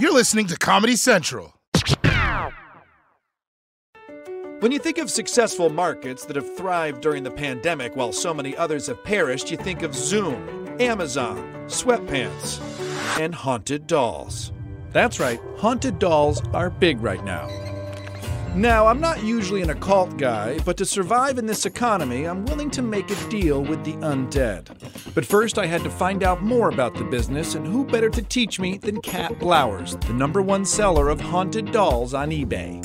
You're listening to Comedy Central. When you think of successful markets that have thrived during the pandemic while so many others have perished, you think of Zoom, Amazon, sweatpants, and haunted dolls. That's right, haunted dolls are big right now. Now, I'm not usually an occult guy, but to survive in this economy, I'm willing to make a deal with the undead. But first, I had to find out more about the business, and who better to teach me than Kat Blowers, the number one seller of haunted dolls on eBay.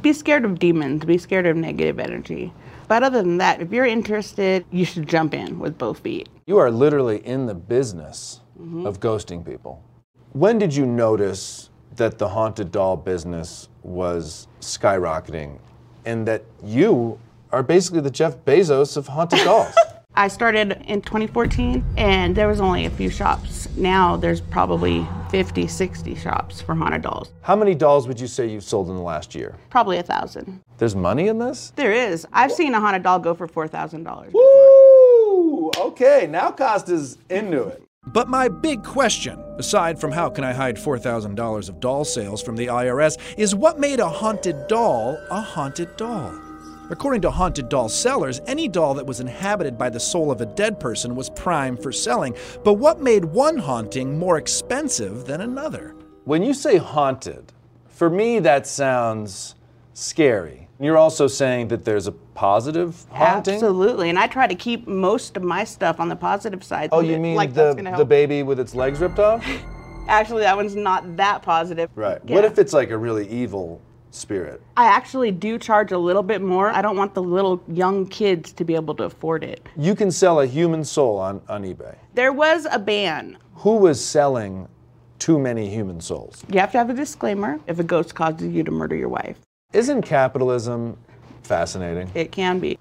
Be scared of demons, be scared of negative energy. But other than that, if you're interested, you should jump in with both feet. You are literally in the business mm-hmm. of ghosting people. When did you notice that the haunted doll business was skyrocketing and that you are basically the Jeff Bezos of haunted dolls? I started in 2014 and there was only a few shops. Now there's probably 50, 60 shops for haunted dolls. How many dolls would you say you've sold in the last year? Probably a thousand. There's money in this? There is. I've seen a haunted doll go for $4,000. Woo! Okay, now Kosta's into it. But my big question, aside from how can I hide $4,000 of doll sales from the IRS, is what made a haunted doll a haunted doll? According to haunted doll sellers, any doll that was inhabited by the soul of a dead person was prime for selling. But what made one haunting more expensive than another? When you say haunted, for me that sounds scary. You're also saying that there's a positive haunting? Absolutely. And I try to keep most of my stuff on the positive side. Oh, so you that, mean like the, the baby with its legs ripped off? Actually, that one's not that positive. Right. Yeah. What if it's like a really evil spirit? I actually do charge a little bit more. I don't want the little young kids to be able to afford it. You can sell a human soul on, on eBay. There was a ban. Who was selling too many human souls? You have to have a disclaimer if a ghost causes you to murder your wife. Isn't capitalism fascinating? It can be.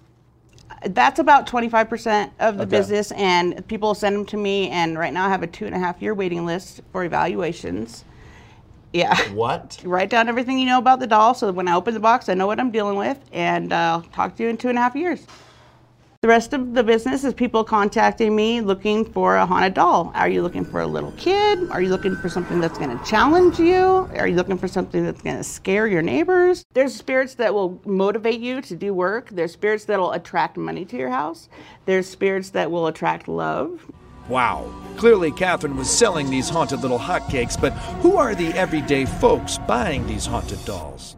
That's about 25% of the Okay. business, and people send them to me. And right now, I have a two and a half year waiting list for evaluations. Yeah. What? Write down everything you know about the doll so that when I open the box, I know what I'm dealing with, and uh, I'll talk to you in two and a half years. The rest of the business is people contacting me looking for a haunted doll. Are you looking for a little kid? Are you looking for something that's going to challenge you? Are you looking for something that's going to scare your neighbors? There's spirits that will motivate you to do work. There's spirits that will attract money to your house. There's spirits that will attract love. Wow. Clearly, Catherine was selling these haunted little hotcakes, but who are the everyday folks buying these haunted dolls?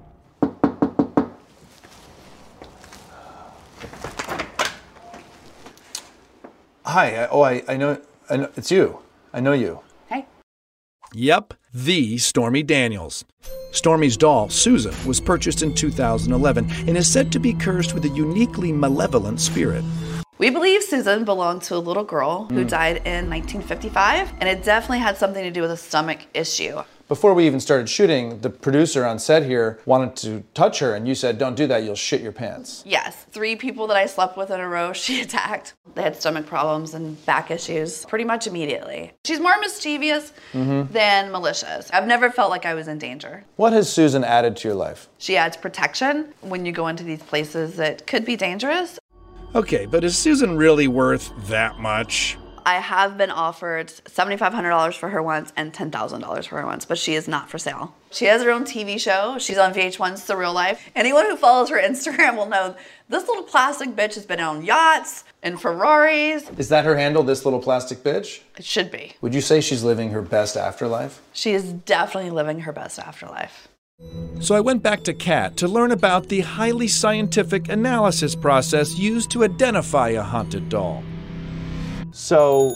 Hi. I, oh, I, I know. I know. It's you. I know you. Hey. Yep, the Stormy Daniels. Stormy's doll, Susan, was purchased in 2011 and is said to be cursed with a uniquely malevolent spirit. We believe Susan belonged to a little girl who Mm. died in 1955, and it definitely had something to do with a stomach issue. Before we even started shooting, the producer on set here wanted to touch her, and you said, "Don't do that. You'll shit your pants." Yes, three people that I slept with in a row, she attacked. They had stomach problems and back issues pretty much immediately. She's more mischievous Mhm. than malicious. I've never felt like I was in danger. What has Susan added to your life? She adds protection when you go into these places that could be dangerous. Okay, but is Susan really worth that much? I have been offered $7,500 for her once and $10,000 for her once, but she is not for sale. She has her own TV show. She's on VH1's The Real Life. Anyone who follows her Instagram will know this little plastic bitch has been on yachts and Ferraris. Is that her handle? This little plastic bitch? It should be. Would you say she's living her best afterlife? She is definitely living her best afterlife. So I went back to Kat to learn about the highly scientific analysis process used to identify a haunted doll. So,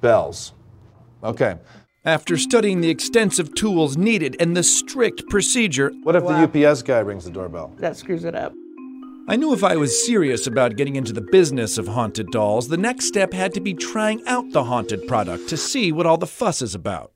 bells. Okay. After studying the extensive tools needed and the strict procedure, What if the UPS guy rings the doorbell? That screws it up. I knew if I was serious about getting into the business of haunted dolls, the next step had to be trying out the haunted product to see what all the fuss is about.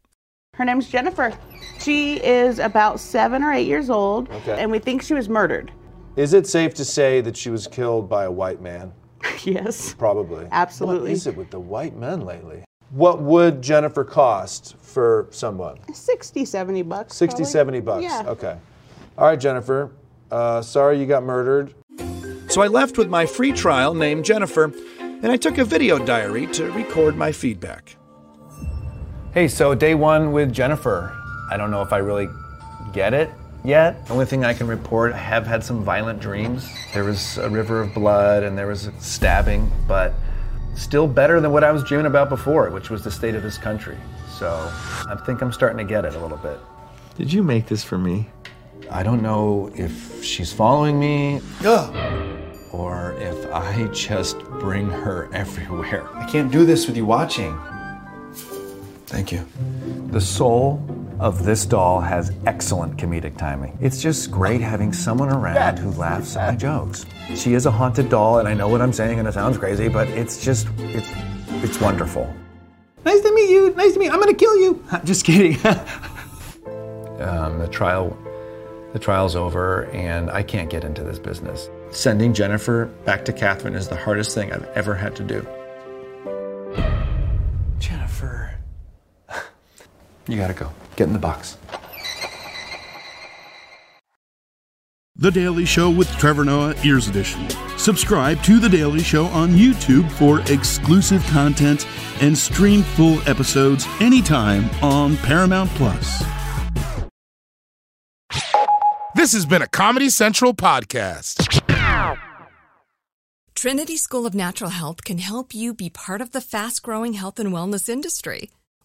Her name's Jennifer. She is about seven or eight years old, Okay. and we think she was murdered. Is it safe to say that she was killed by a white man? yes. Probably. Absolutely. What is it with the white men lately? What would Jennifer cost for someone? 60, 70 bucks. 60, probably. 70 bucks. Yeah. Okay. All right, Jennifer. Uh, sorry you got murdered. So I left with my free trial named Jennifer, and I took a video diary to record my feedback. Hey, so day one with Jennifer. I don't know if I really get it yet. The only thing I can report, I have had some violent dreams. There was a river of blood and there was a stabbing, but still better than what I was dreaming about before, which was the state of this country. So I think I'm starting to get it a little bit. Did you make this for me? I don't know if she's following me or if I just bring her everywhere. I can't do this with you watching. Thank you. The soul of this doll has excellent comedic timing. It's just great having someone around who laughs at my jokes. She is a haunted doll, and I know what I'm saying, and it sounds crazy, but it's just, it's, it's wonderful. Nice to meet you. Nice to meet you. I'm gonna kill you. I'm Just kidding. um, the trial, the trial's over, and I can't get into this business. Sending Jennifer back to Catherine is the hardest thing I've ever had to do. Jennifer. You gotta go. Get in the box. The Daily Show with Trevor Noah, Ears Edition. Subscribe to The Daily Show on YouTube for exclusive content and stream full episodes anytime on Paramount Plus. This has been a Comedy Central podcast. Trinity School of Natural Health can help you be part of the fast growing health and wellness industry.